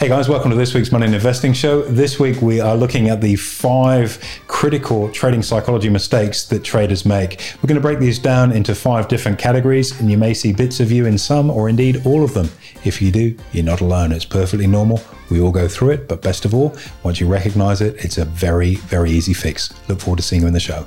Hey guys, welcome to this week's Money and Investing Show. This week we are looking at the five critical trading psychology mistakes that traders make. We're going to break these down into five different categories, and you may see bits of you in some or indeed all of them. If you do, you're not alone. It's perfectly normal. We all go through it, but best of all, once you recognize it, it's a very, very easy fix. Look forward to seeing you in the show.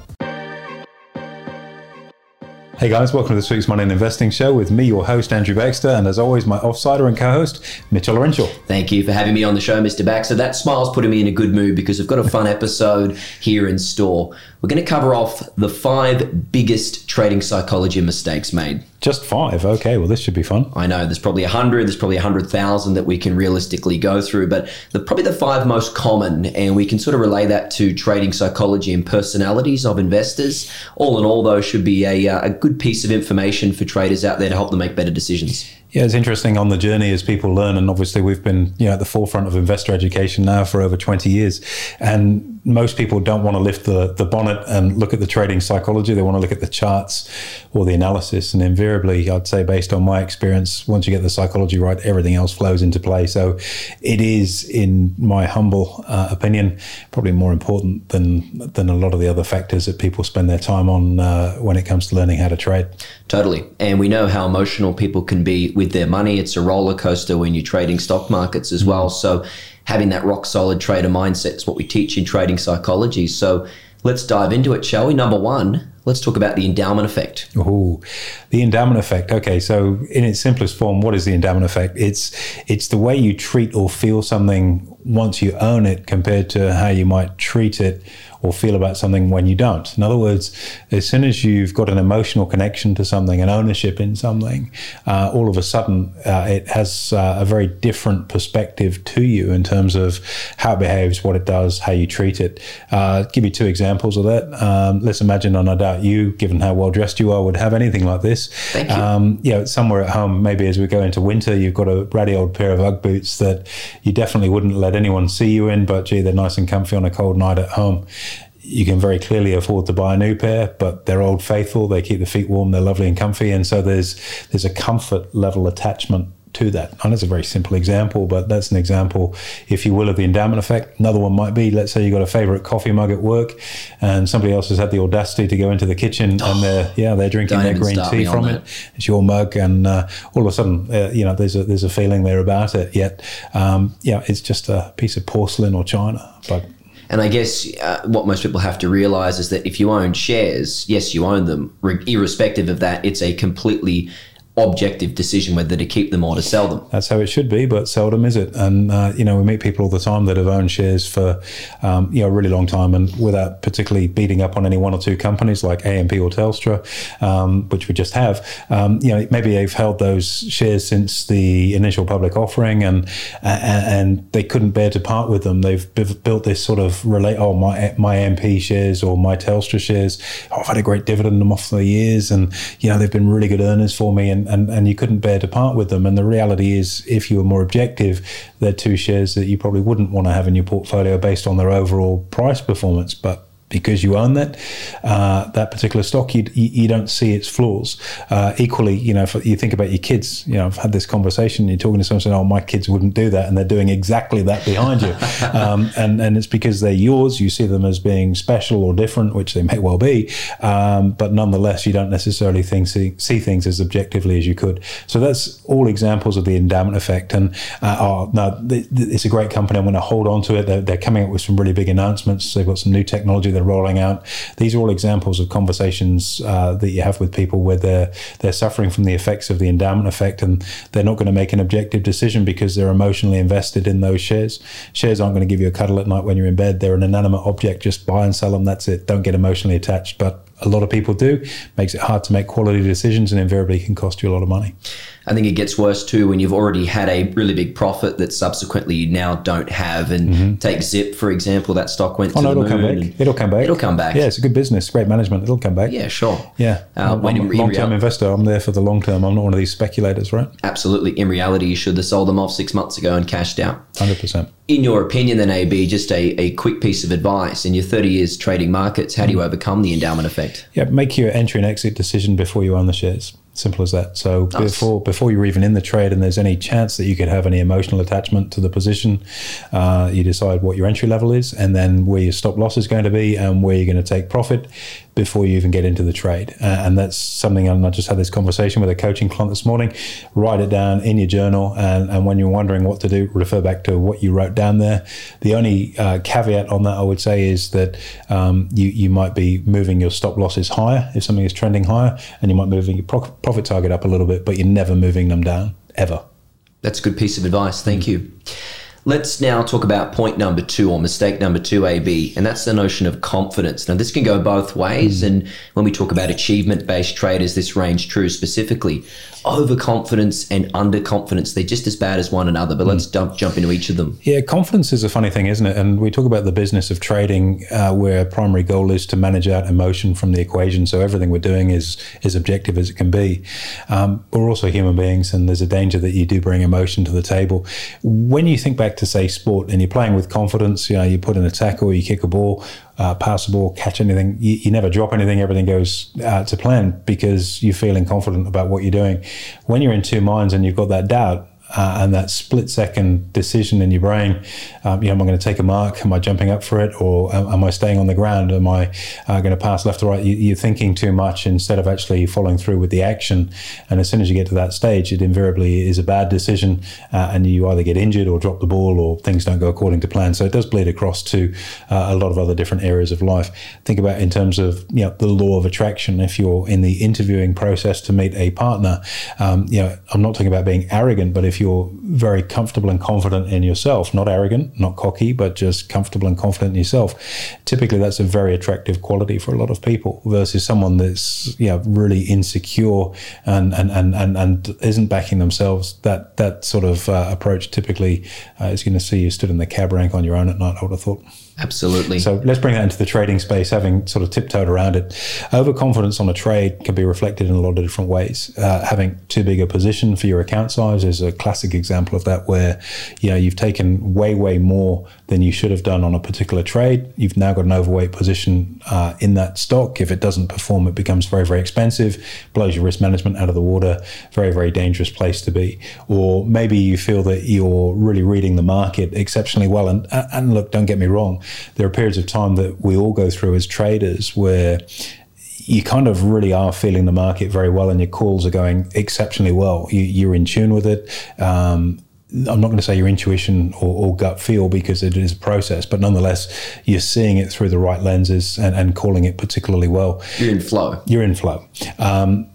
Hey guys, welcome to this week's Money and Investing Show with me, your host, Andrew Baxter, and as always, my offsider and co host, Mitchell Laurential. Thank you for having me on the show, Mr. Baxter. That smile's putting me in a good mood because I've got a fun episode here in store. We're going to cover off the five biggest trading psychology mistakes made. Just five. Okay, well, this should be fun. I know there's probably a hundred, there's probably a hundred thousand that we can realistically go through, but the, probably the five most common, and we can sort of relay that to trading psychology and personalities of investors. All in all, though, should be a, uh, a good piece of information for traders out there to help them make better decisions. Yeah, it's interesting on the journey as people learn, and obviously we've been you know at the forefront of investor education now for over 20 years, and most people don't want to lift the, the bonnet and look at the trading psychology. They want to look at the charts or the analysis. And invariably, I'd say, based on my experience, once you get the psychology right, everything else flows into play. So it is, in my humble uh, opinion, probably more important than than a lot of the other factors that people spend their time on uh, when it comes to learning how to trade. Totally. And we know how emotional people can be with their money. It's a roller coaster when you're trading stock markets as well. So having that rock solid trader mindset is what we teach in trading psychology. So let's dive into it, shall we? Number one, let's talk about the endowment effect. Oh, the endowment effect. Okay, so in its simplest form, what is the endowment effect? It's it's the way you treat or feel something once you own it compared to how you might treat it or feel about something when you don't. In other words, as soon as you've got an emotional connection to something, an ownership in something, uh, all of a sudden uh, it has uh, a very different perspective to you in terms of how it behaves, what it does, how you treat it. Uh, give you two examples of that. Um, let's imagine, and I doubt you, given how well dressed you are, would have anything like this. Thank you. Um, you know, somewhere at home, maybe as we go into winter, you've got a ratty old pair of UGG boots that you definitely wouldn't let anyone see you in, but gee, they're nice and comfy on a cold night at home you can very clearly afford to buy a new pair, but they're old faithful. They keep the feet warm. They're lovely and comfy, and so there's there's a comfort level attachment to that. And that's a very simple example, but that's an example, if you will, of the endowment effect. Another one might be, let's say you've got a favorite coffee mug at work, and somebody else has had the audacity to go into the kitchen oh, and they're yeah they're drinking their green tea from it. It's your mug, and uh, all of a sudden, uh, you know, there's a there's a feeling there about it. Yet, um, yeah, it's just a piece of porcelain or china, but and I guess uh, what most people have to realize is that if you own shares, yes, you own them. irrespective of that, it's a completely objective decision whether to keep them or to sell them. That's how it should be, but seldom is it. And uh, you know, we meet people all the time that have owned shares for um, you know a really long time, and without particularly beating up on any one or two companies like AMP or Telstra, um, which we just have. Um, you know, maybe they've held those shares since the initial public offering, and and they couldn't bear to part with them. They've built this sort of relate. Oh, my my AMP shares or my Telstra shares. Oh, I've had a great dividend them off for years, and you know they've been really good earners for me, and and, and, you couldn't bear to part with them. And the reality is, if you were more objective, they're two shares that you probably wouldn't want to have in your portfolio based on their overall price performance. But because you own that uh, that particular stock, you, you don't see its flaws. Uh, equally, you know, if you think about your kids, you know, I've had this conversation. You're talking to someone saying, "Oh, my kids wouldn't do that," and they're doing exactly that behind you, um, and and it's because they're yours. You see them as being special or different, which they may well be, um, but nonetheless, you don't necessarily think see, see, things as objectively as you could. So that's all examples of the endowment effect. And uh, oh no, it's a great company. I'm going to hold on to it. They're, they're coming up with some really big announcements. They've got some new technology. They're rolling out. These are all examples of conversations uh, that you have with people where they're they're suffering from the effects of the endowment effect, and they're not going to make an objective decision because they're emotionally invested in those shares. Shares aren't going to give you a cuddle at night when you're in bed. They're an inanimate object. Just buy and sell them. That's it. Don't get emotionally attached. But a lot of people do. Makes it hard to make quality decisions, and invariably can cost you a lot of money. I think it gets worse too when you've already had a really big profit that subsequently you now don't have. And mm-hmm. take Zip for example, that stock went. Oh no, it'll come back. It'll come back. It'll come back. Yeah, it's a good business, great management. It'll come back. Yeah, sure. Yeah, uh, I'm, I'm a long-term investor. I'm there for the long term. I'm not one of these speculators, right? Absolutely. In reality, you should have sold them off six months ago and cashed out. Hundred percent. In your opinion, then AB, just a, a quick piece of advice in your 30 years trading markets, how do you mm. overcome the endowment effect? Yeah, make your entry and exit decision before you own the shares Simple as that. So nice. before before you're even in the trade, and there's any chance that you could have any emotional attachment to the position, uh, you decide what your entry level is, and then where your stop loss is going to be, and where you're going to take profit before you even get into the trade. Uh, and that's something. And I just had this conversation with a coaching client this morning. Write it down in your journal, and, and when you're wondering what to do, refer back to what you wrote down there. The only uh, caveat on that I would say is that um, you you might be moving your stop losses higher if something is trending higher, and you might be moving your profit profit target up a little bit, but you're never moving them down ever. That's a good piece of advice. Thank you. Let's now talk about point number two or mistake number two, AB, and that's the notion of confidence. Now, this can go both ways. Mm. And when we talk about achievement based traders, this range true specifically overconfidence and underconfidence. They're just as bad as one another, but mm. let's jump, jump into each of them. Yeah, confidence is a funny thing, isn't it? And we talk about the business of trading uh, where primary goal is to manage out emotion from the equation. So everything we're doing is, is objective as it can be. Um, we're also human beings, and there's a danger that you do bring emotion to the table. When you think back to, say, sport and you're playing with confidence, you know, you put in attack or you kick a ball, uh, pass the ball, catch anything. You, you never drop anything. Everything goes uh, to plan because you're feeling confident about what you're doing. When you're in two minds and you've got that doubt, uh, and that split second decision in your brain, um, you know, am I going to take a mark? Am I jumping up for it, or am, am I staying on the ground? Am I uh, going to pass left or right? You, are thinking too much instead of actually following through with the action. And as soon as you get to that stage, it invariably is a bad decision, uh, and you either get injured or drop the ball, or things don't go according to plan. So it does bleed across to uh, a lot of other different areas of life. Think about in terms of you know the law of attraction. If you're in the interviewing process to meet a partner, um, you know, I'm not talking about being arrogant, but if you're very comfortable and confident in yourself, not arrogant, not cocky, but just comfortable and confident in yourself, typically that's a very attractive quality for a lot of people versus someone that's know, really insecure and, and, and, and, and isn't backing themselves. That, that sort of uh, approach typically uh, is going to see you stood in the cab rank on your own at night, I would have thought. Absolutely. So let's bring that into the trading space, having sort of tiptoed around it. Overconfidence on a trade can be reflected in a lot of different ways. Uh, having too big a position for your account size is a classic example of that, where you know you've taken way, way more than you should have done on a particular trade. You've now got an overweight position uh, in that stock. If it doesn't perform, it becomes very, very expensive, blows your risk management out of the water. Very, very dangerous place to be. Or maybe you feel that you're really reading the market exceptionally well. And and look, don't get me wrong there are periods of time that we all go through as traders where you kind of really are feeling the market very well and your calls are going exceptionally well. You, are in tune with it. Um, I'm not going to say your intuition or, or, gut feel because it is a process, but nonetheless, you're seeing it through the right lenses and, and calling it particularly well. You're in flow. You're in flow. Um,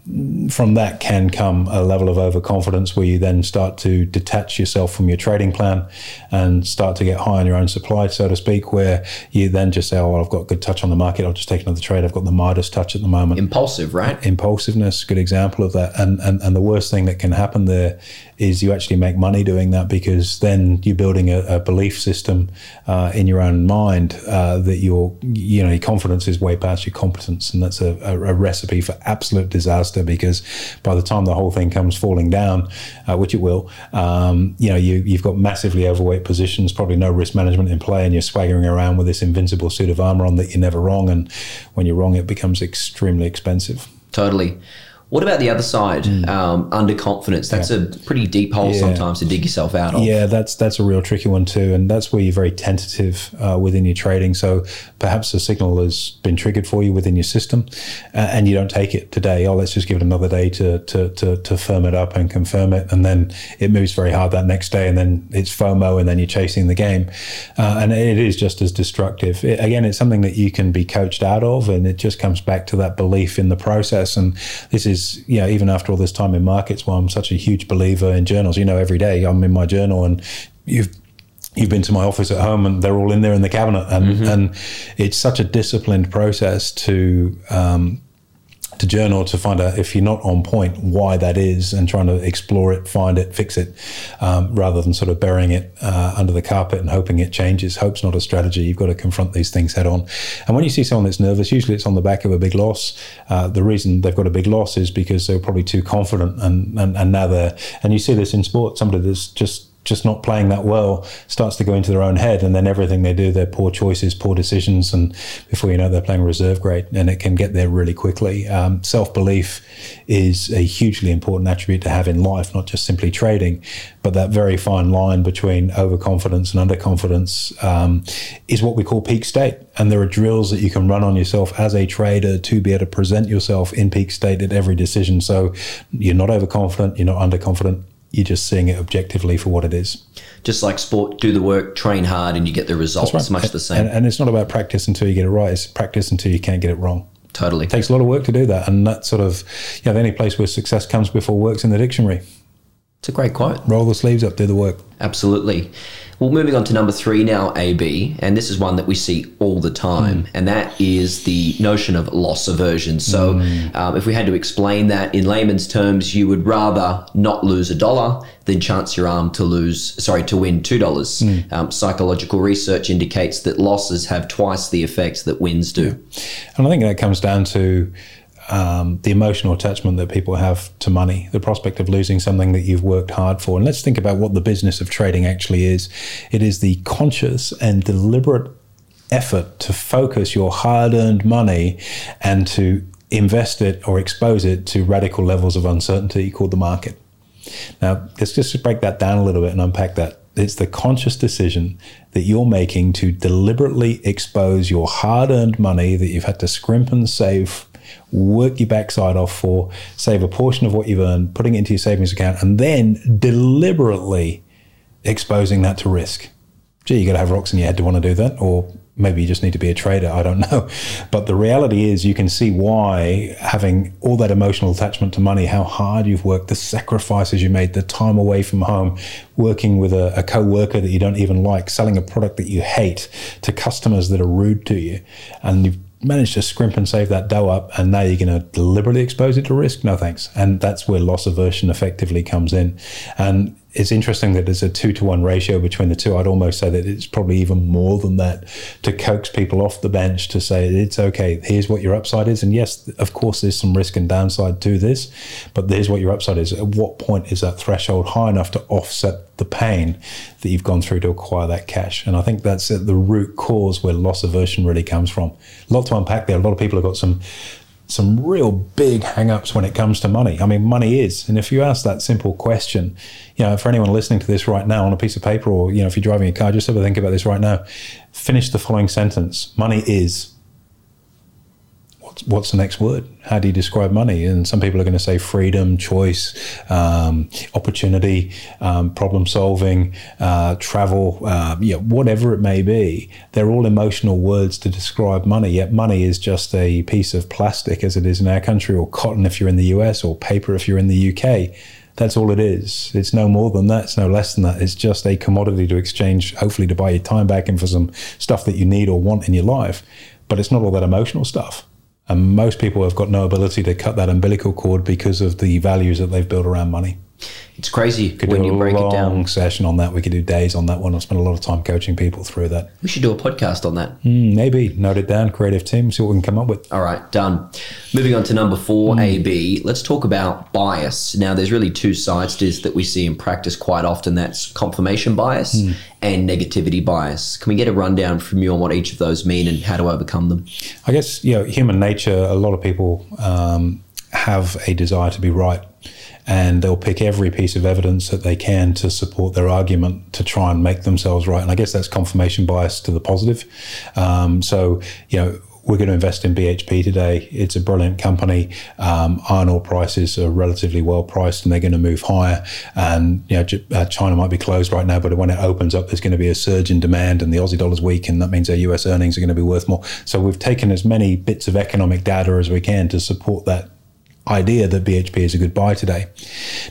from that can come a level of overconfidence where you then start to detach yourself from your trading plan and start to get high on your own supply, so to speak, where you then just say, Oh, well, I've got good touch on the market. I'll just take another trade. I've got the Midas touch at the moment. Impulsive, right? Impulsiveness, good example of that. And, and, and the worst thing that can happen there is you actually make money doing that because then you're building a, a belief system uh, in your own mind uh, that your you know your confidence is way past your competence, and that's a, a, recipe for absolute disaster because by the time the whole thing comes falling down, uh, which it will, um, you know you you've got massively overweight positions, probably no risk management in play, and you're swaggering around with this invincible suit of armor on that you're never wrong, and when you're wrong, it becomes extremely expensive. Totally. What about the other side? Mm. Um, underconfidence. That's yeah. a pretty deep hole yeah. sometimes to dig yourself out of. Yeah, that's that's a real tricky one too, and that's where you're very tentative uh, within your trading. So perhaps the signal has been triggered for you within your system, uh, and you don't take it today. Oh, let's just give it another day to, to to to firm it up and confirm it, and then it moves very hard that next day, and then it's FOMO, and then you're chasing the game, uh, and it is just as destructive. It, again, it's something that you can be coached out of, and it just comes back to that belief in the process, and this is is, you know, even after all this time in markets, why I'm such a huge believer in journals. You know, every day I'm in my journal and you've you've been to my office at home and they're all in there in the cabinet and mm-hmm. and it's such a disciplined process to um, to journal to find out if you're not on point why that is and trying to explore it, find it, fix it, um, rather than sort of burying it uh, under the carpet and hoping it changes. Hope's not a strategy. You've got to confront these things head on. And when you see someone that's nervous, usually it's on the back of a big loss. Uh, the reason they've got a big loss is because they're probably too confident and, and, and now they're, and you see this in sport, somebody that's just just not playing that well starts to go into their own head, and then everything they do, their poor choices, poor decisions, and before you know, they're playing reserve grade, and it can get there really quickly. Um, Self belief is a hugely important attribute to have in life, not just simply trading, but that very fine line between overconfidence and underconfidence um, is what we call peak state. And there are drills that you can run on yourself as a trader to be able to present yourself in peak state at every decision. So you're not overconfident, you're not underconfident you're just seeing it objectively for what it is. Just like sport, do the work, train hard, and you get the results. Right. Much the same. And, and, it's not about practice until you get it right. It's practice until you can't get it wrong. Totally. It takes a lot of work to do that. And that sort of, you know, the only place where success comes before work's in the dictionary. It's a great quote. Roll the sleeves up, do the work. Absolutely. Well, moving on to number three now, AB, and this is one that we see all the time, mm. and that is the notion of loss aversion. So, mm. um, if we had to explain that in layman's terms, you would rather not lose a dollar than chance your arm to lose, sorry, to win two dollars. Mm. Um, psychological research indicates that losses have twice the effects that wins do. And I think that comes down to um, the emotional attachment that people have to money, the prospect of losing something that you've worked hard for. And let's think about what the business of trading actually is it is the conscious and deliberate effort to focus your hard earned money and to invest it or expose it to radical levels of uncertainty called the market. Now, let's just break that down a little bit and unpack that. It's the conscious decision that you're making to deliberately expose your hard earned money that you've had to scrimp and save work your backside off for, save a portion of what you've earned, putting it into your savings account, and then deliberately exposing that to risk. Gee, you got to have rocks in your head to want to do that, or maybe you just need to be a trader. I don't know. But the reality is, you can see why having all that emotional attachment to money, how hard you've worked, the sacrifices you made, the time away from home, working with a, a co worker that you don't even like, selling a product that you hate to customers that are rude to you, and you've managed to scrimp and save that dough up and now you're going to deliberately expose it to risk? No thanks. And that's where loss aversion effectively comes in. And it's interesting that there's a two to one ratio between the two. I'd almost say that it's probably even more than that to coax people off the bench to say it's okay. Here's what your upside is, and yes, of course, there's some risk and downside to this, but here's what your upside is. At what point is that threshold high enough to offset the pain that you've gone through to acquire that cash? And I think that's at the root cause where loss aversion really comes from. A lot to unpack there. A lot of people have got some some real big hang-ups when it comes to money. I mean, money is, and if you ask that simple question, you know, for anyone listening to this right now on a piece of paper, or you know, if you're driving a car, just have a think about this right now. Finish the following sentence: Money is what's the next word? How do you describe money? And some people are going to say freedom, choice, um, opportunity, um, problem solving, uh, travel, uh, yeah, whatever it may be. They're all emotional words to describe money. Yet money is just a piece of plastic, as it is in our country, or cotton if you're in the US, or paper if you're in the UK. That's all it is. It's no more than that. It's no less than that. It's just a commodity to exchange, hopefully, to buy your time back and for some stuff that you need or want in your life. But it's not all that emotional stuff. And most people have got no ability to cut that umbilical cord because of the values that they've built around money. It's crazy could when you break it down. Long session on that. We could do days on that one. I've spent a lot of time coaching people through that. We should do a podcast on that. Mm, maybe note it down. Creative team. See what we can come up with. All right, done. Moving on to number four, mm. AB. Let's talk about bias. Now, there's really two sides to this that we see in practice quite often. That's confirmation bias mm. And negativity bias. Can we get a rundown from you on what each of those mean and how to overcome them? I guess you know, human nature. A lot of people um, have a desire to be right and they'll pick every piece of evidence that they can to support their argument to try and make themselves right. And I guess that's confirmation bias to the positive. Um, so, you know, we're going to invest in BHP today. It's a brilliant company. Um, iron ore prices are relatively well priced, and they're going to move higher. And you know, uh, China might be closed right now, but when it opens up, there's going to be a surge in demand, and the Aussie dollar's weak, and that means our US earnings are going to be worth more. So we've taken as many bits of economic data as we can to support that idea that BHP is a good buy today.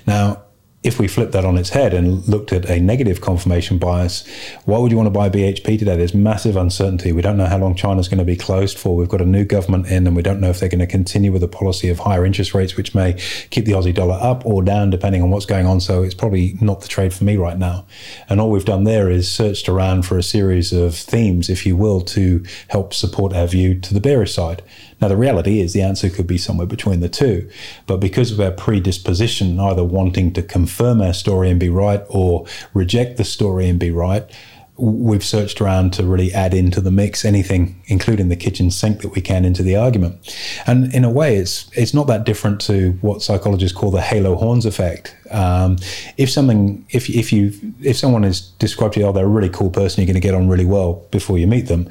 Now, if we flip that on its head and looked at a negative confirmation bias, why would you want to buy BHP today? There's massive uncertainty. We don't know how long China's going to be closed for. We've got a new government in, and we don't know if they're going to continue with a policy of higher interest rates, which may keep the Aussie dollar up or down depending on what's going on. So it's probably not the trade for me right now. And all we've done there is searched around for a series of themes, if you will, to help support our view to the bearish side. Now, the reality is the answer could be somewhere between the two. But because of our predisposition, either wanting to confirm our story and be right or reject the story and be right, we've searched around to really add into the mix anything, including the kitchen sink that we can into the argument. And in a way, it's it's not that different to what psychologists call the halo horns effect. Um, if something, if if you if someone is described to you, oh, they're a really cool person, you're going to get on really well before you meet them.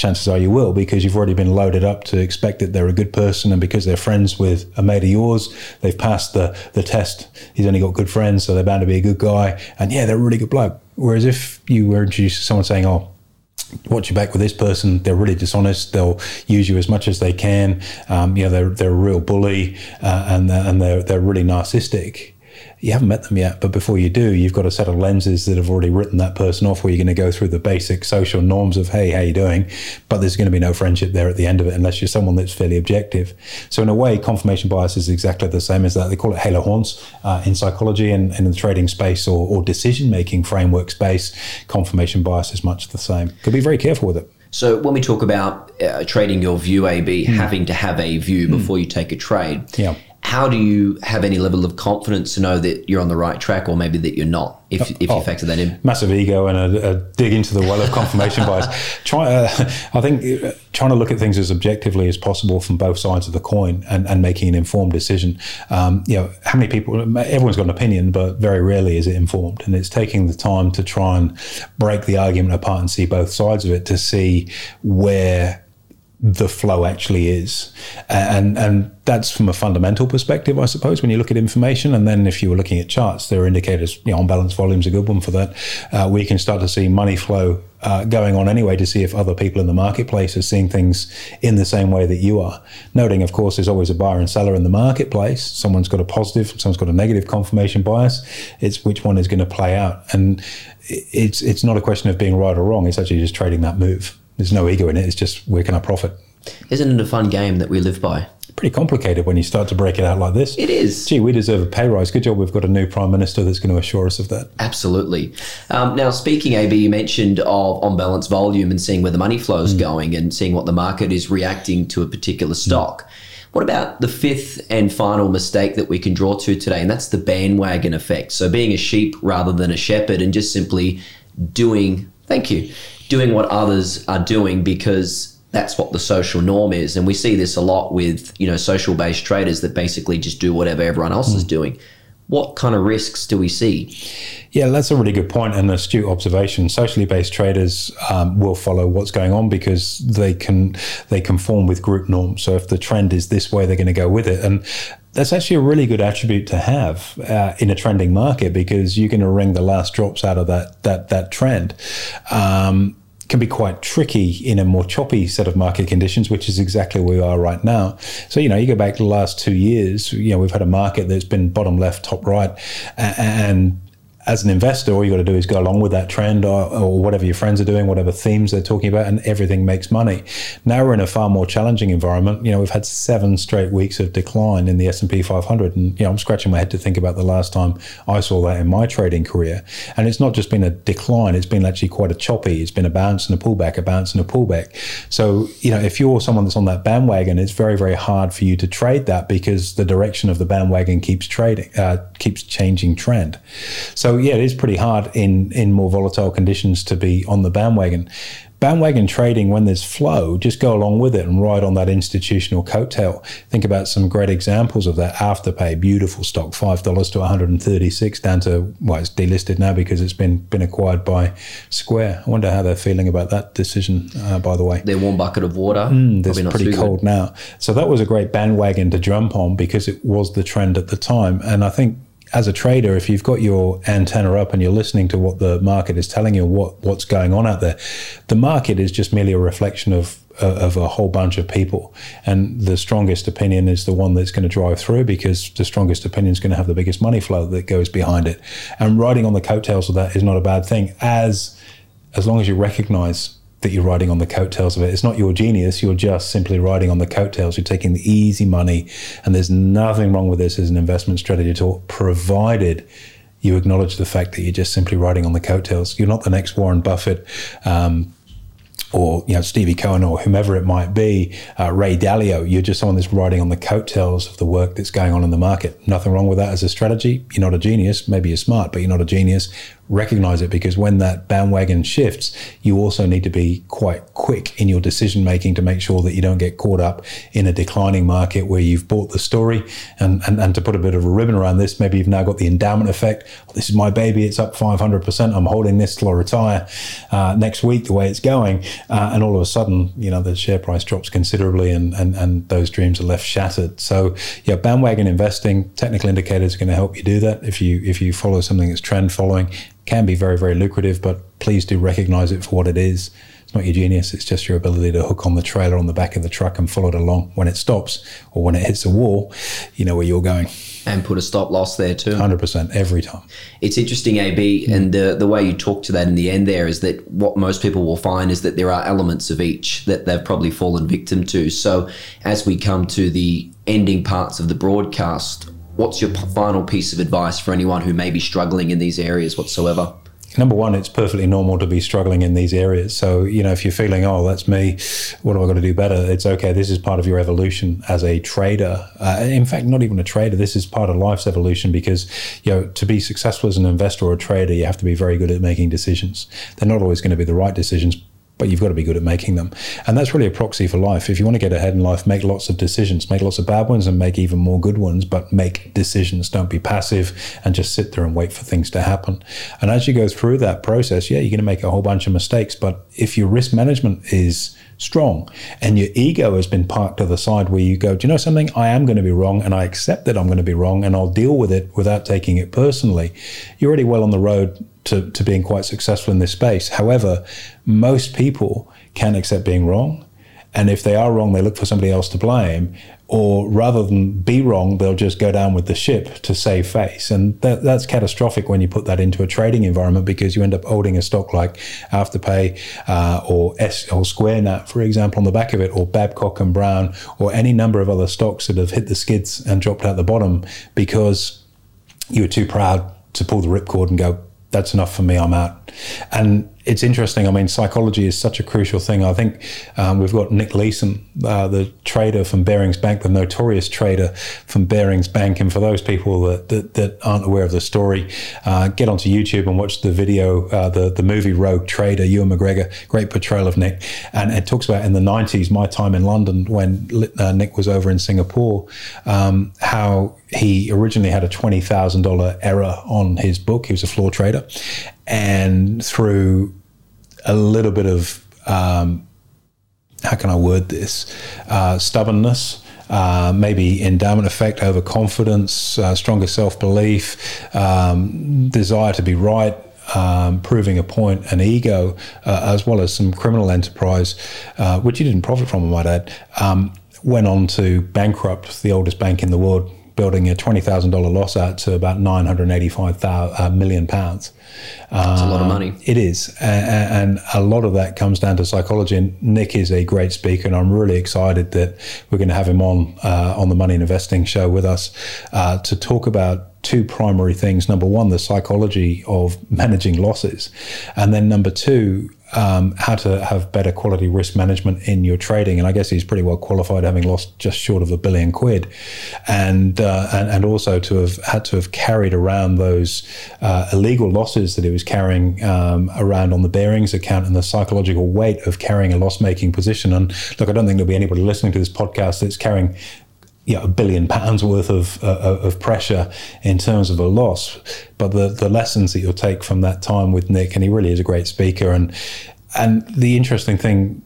Chances are you will because you've already been loaded up to expect that they're a good person, and because they're friends with a mate of yours, they've passed the the test. He's only got good friends, so they're bound to be a good guy. And yeah, they're a really good bloke Whereas if you were introduced to someone saying, "Oh, watch your back with this person. They're really dishonest. They'll use you as much as they can. Um, you know, they're they're a real bully, uh, and and they're they're really narcissistic you haven't met them yet, but before you do, you've got a set of lenses that have already written that person off where you're going to go through the basic social norms of, hey, how you doing? But there's going to be no friendship there at the end of it unless you're someone that's fairly objective. So in a way, confirmation bias is exactly the same as that. They call it halo horns uh, in psychology and, and, in the trading space or, or decision-making framework space. Confirmation bias is much the same. Could be very careful with it. So when we talk about uh, trading your view AB, mm. having to have a view mm. before you take a trade, yeah how do you have any level of confidence to know that you're on the right track or maybe that you're not if, if oh, you factor that in? Massive ego and a, a dig into the well of confirmation bias. Try uh, i think uh, trying to look at things as objectively as possible from both sides of the coin and, and making an informed decision. Um, you know how many people everyone's got an opinion but very rarely is it informed. And it's taking the time to try and break the argument apart and see both sides of it to see where the flow actually is. And, and that's from a fundamental perspective, I suppose, when you look at information. And then if you were looking at charts, there are indicators, you know, on balance volume is a good one for that, uh, where you can start to see money flow uh, going on anyway to see if other people in the marketplace are seeing things in the same way that you are. Noting, of course, there's always a buyer and seller in the marketplace. Someone's got a positive, someone's got a negative confirmation bias. It's which one is going to play out. And it's, it's not a question of being right or wrong. It's actually just trading that move. There's no ego in it. It's just where can I profit? Isn't it a fun game that we live by? Pretty complicated when you start to break it out like this. It is. Gee, we deserve a pay rise. Good job. We've got a new prime minister that's going to assure us of that. Absolutely. Um, now, speaking, AB, you mentioned of on balance volume and seeing where the money flow is mm. going and seeing what the market is reacting to a particular stock. Mm. What about the fifth and final mistake that we can draw to today? And that's the bandwagon effect. So being a sheep rather than a shepherd and just simply doing, thank you, doing what others are doing because that's what the social norm is. And we see this a lot with, you know, social based traders that basically just do whatever everyone else mm. is hmm. doing. What kind of risks do we see? Yeah, that's a really good point and astute observation. Socially based traders um, will follow what's going on because they can they conform with group norms. So if the trend is this way, they're going to go with it. And that's actually a really good attribute to have uh, in a trending market because you're going to wring the last drops out of that that that trend. Um, can be quite tricky in a more choppy set of market conditions, which is exactly where we are right now. So, you know, you go back the last two years, you know, we've had a market that's been bottom left, top right, and as an investor, all you got to do is go along with that trend or, or, whatever your friends are doing, whatever themes they're talking about, and everything makes money. Now we're in a far more challenging environment. You know, we've had seven straight weeks of decline in the S and P 500, and you know, I'm scratching my head to think about the last time I saw that in my trading career. And it's not just been a decline; it's been actually quite a choppy. It's been a bounce and a pullback, a bounce and a pullback. So, you know, if you're someone that's on that bandwagon, it's very, very hard for you to trade that because the direction of the bandwagon keeps trading, uh, keeps changing trend. So yeah, it is pretty hard in in more volatile conditions to be on the bandwagon. Bandwagon trading, when there's flow, just go along with it and ride on that institutional coattail. Think about some great examples of that. Afterpay, beautiful stock, five dollars to 136, down to well, it's delisted now because it's been been acquired by Square. I wonder how they're feeling about that decision. Uh, by the way, their warm bucket of water. Mm, it's pretty cold good. now. So that was a great bandwagon to jump on because it was the trend at the time, and I think as a trader, if you've got your antenna up and you're listening to what the market is telling you, what what's going on out there, the market is just merely a reflection of uh, of a whole bunch of people, and the strongest opinion is the one that's going to drive through because the strongest opinion is going to have the biggest money flow that goes behind it. And riding on the coattails of that is not a bad thing, as as long as you recognise that you're riding on the coattails of it. It's not your genius. You're just simply riding on the coattails. You're taking the easy money, and there's nothing wrong with this as an investment strategy at all, provided you acknowledge the fact that you're just simply riding on the coattails. You're not the next Warren Buffett. Um, or you know Stevie Cohen or whomever it might be, uh, Ray Dalio, you're just someone that's riding on the coattails of the work that's going on in the market. Nothing wrong with that as a strategy. You're not a genius. Maybe you're smart, but you're not a genius recognize it because when that bandwagon shifts, you also need to be quite quick in your decision making to make sure that you don't get caught up in a declining market where you've bought the story. And, and, and to put a bit of a ribbon around this, maybe you've now got the endowment effect. this is my baby, it's up 500%. I'm holding this till I retire uh, next week, the way it's going. Uh, and all of a sudden, you know, the share price drops considerably and, and, and those dreams are left shattered. So, yeah, bandwagon investing, technical indicators are going to help you do that. If you, if you follow something that's trend following, can be very, very lucrative, but please do recognize it for what it is. It's not your genius, it's just your ability to hook on the trailer on the back of the truck and follow it along. When it stops or when it hits a wall, you know where you're going. And put a stop loss there too. 100% every time. It's interesting, AB, and the, the way you talk to that in the end there is that what most people will find is that there are elements of each that they've probably fallen victim to. So as we come to the ending parts of the broadcast, what's your final piece of advice for anyone who may be struggling in these areas whatsoever? Number one, it's perfectly normal to be struggling in these areas. So, you know, if you're feeling, oh, that's me, what am I going to do better? It's okay. This is part of your evolution as a trader. Uh, in fact, not even a trader. This is part of life's evolution because, you know, to be successful as an investor or a trader, you have to be very good at making decisions. They're not always going to be the right decisions, but you've got to be good at making them. And that's really a proxy for life. If you want to get ahead in life, make lots of decisions, make lots of bad ones and make even more good ones, but make decisions. Don't be passive and just sit there and wait for things to happen. And as you go through that process, yeah, you're going to make a whole bunch of mistakes. But if your risk management is strong and your ego has been parked to the side where you go, do you know something? I am going to be wrong and I accept that I'm going to be wrong and I'll deal with it without taking it personally. You're already well on the road to, to being quite successful in this space. However, most people can accept being wrong. And if they are wrong, they look for somebody else to blame. Or rather than be wrong, they'll just go down with the ship to save face. And that, that's catastrophic when you put that into a trading environment because you end up holding a stock like Afterpay uh, or S or SquareNet, for example, on the back of it, or Babcock and Brown, or any number of other stocks that have hit the skids and dropped out the bottom because you were too proud to pull the ripcord and go, that's enough for me. I'm out. And it's interesting. I mean, psychology is such a crucial thing. I think um, we've got Nick Leeson, uh, the trader from Barings Bank, the notorious trader from Barings Bank. And for those people that, that, that aren't aware of the story, uh, get onto YouTube and watch the video, uh, the, the movie Rogue Trader, Ewan McGregor, great portrayal of Nick. And it talks about in the 90s, my time in London when uh, Nick was over in Singapore, um, how he originally had a $20,000 error on his book. He was a floor trader and through a little bit of um, how can I word this uh, stubbornness. Uh, maybe endowment effect, overconfidence, uh, stronger self belief, um, desire to be right, um, proving a point, an ego, uh, as well as some criminal enterprise, uh, which he didn't profit from, I might add, um, went on to bankrupt the oldest bank in the world, building a $20,000 loss out to about 985 uh, million pounds. That's uh, a lot of money. Uh, it is. And, and, a lot of that comes down to psychology. And Nick is a great speaker, and I'm really excited that we're going to have him on uh, on the Money and Investing show with us uh, to talk about two primary things. Number one, the psychology of managing losses. And then number two, um, how to have better quality risk management in your trading. And I guess he's pretty well qualified, having lost just short of a billion quid, and uh, and, and also to have had to have carried around those uh, illegal losses that he was carrying um, around on the Barings account and the psychological weight of carrying a loss making position. And look, I don't think there'll be anybody listening to this podcast that's carrying you know, a billion pounds worth of, uh, of pressure in terms of a loss. But the, the lessons that you'll take from that time with Nick, and he really is a great speaker. And, and the interesting thing,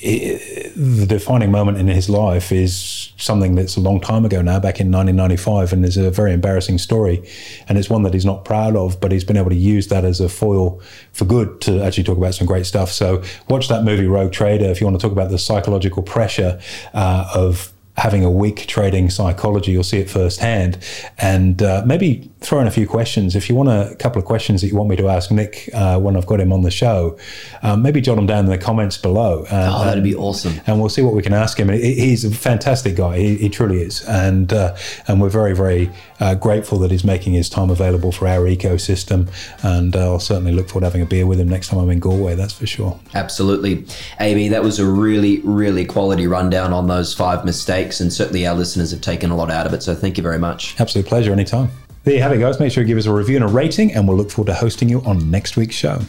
it, the defining moment in his life is something that's a long time ago now, back in 1995, and is a very embarrassing story. And it's one that he's not proud of, but he's been able to use that as a foil for good to actually talk about some great stuff. So watch that movie, Rogue Trader, if you want to talk about the psychological pressure uh, of having a weak trading psychology, you'll see it firsthand. And uh, maybe throw in a few questions. If you want a, couple of questions that you want me to ask Nick uh, when I've got him on the show, um, maybe jot them down in the comments below. And, oh, that'd be awesome. And we'll see what we can ask him. He's a fantastic guy. He, he truly is. And uh, and we're very very uh, grateful that he's making his time available for our ecosystem. And uh, I'll certainly look forward to having a beer with him next time I'm in Galway. That's for sure. Absolutely, AB, That was a really really quality rundown on those five mistakes, and certainly our listeners have taken a lot out of it. So thank you very much. Absolute pleasure. Anytime. There you have it, guys. Make sure you give us a review and a rating, and we'll look forward to hosting you on next week's show.